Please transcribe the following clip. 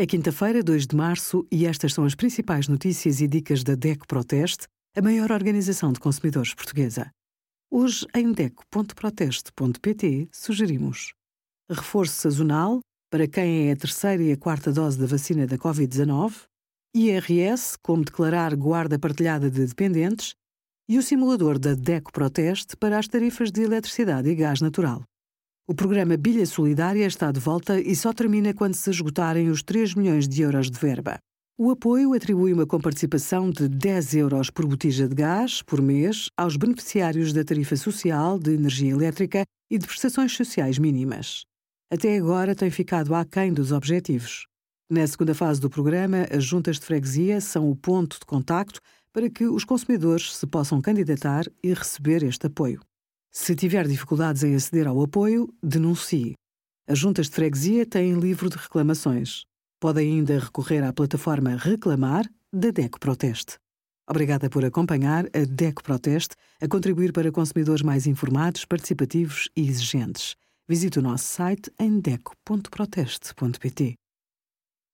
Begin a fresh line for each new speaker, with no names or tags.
É quinta-feira, 2 de março, e estas são as principais notícias e dicas da DECO Proteste, a maior organização de consumidores portuguesa. Hoje, em DECO.proteste.pt, sugerimos reforço sazonal para quem é a terceira e a quarta dose da vacina da Covid-19, IRS, como declarar guarda partilhada de dependentes, e o simulador da DECO Proteste para as tarifas de eletricidade e gás natural. O programa Bilha Solidária está de volta e só termina quando se esgotarem os 3 milhões de euros de verba. O apoio atribui uma comparticipação de 10 euros por botija de gás por mês aos beneficiários da tarifa social de energia elétrica e de prestações sociais mínimas. Até agora tem ficado aquém dos objetivos. Na segunda fase do programa, as juntas de freguesia são o ponto de contacto para que os consumidores se possam candidatar e receber este apoio. Se tiver dificuldades em aceder ao apoio, denuncie. As juntas de freguesia têm livro de reclamações. Pode ainda recorrer à plataforma Reclamar da DECO Proteste. Obrigada por acompanhar a DECO Proteste a contribuir para consumidores mais informados, participativos e exigentes. Visite o nosso site em deco.proteste.pt.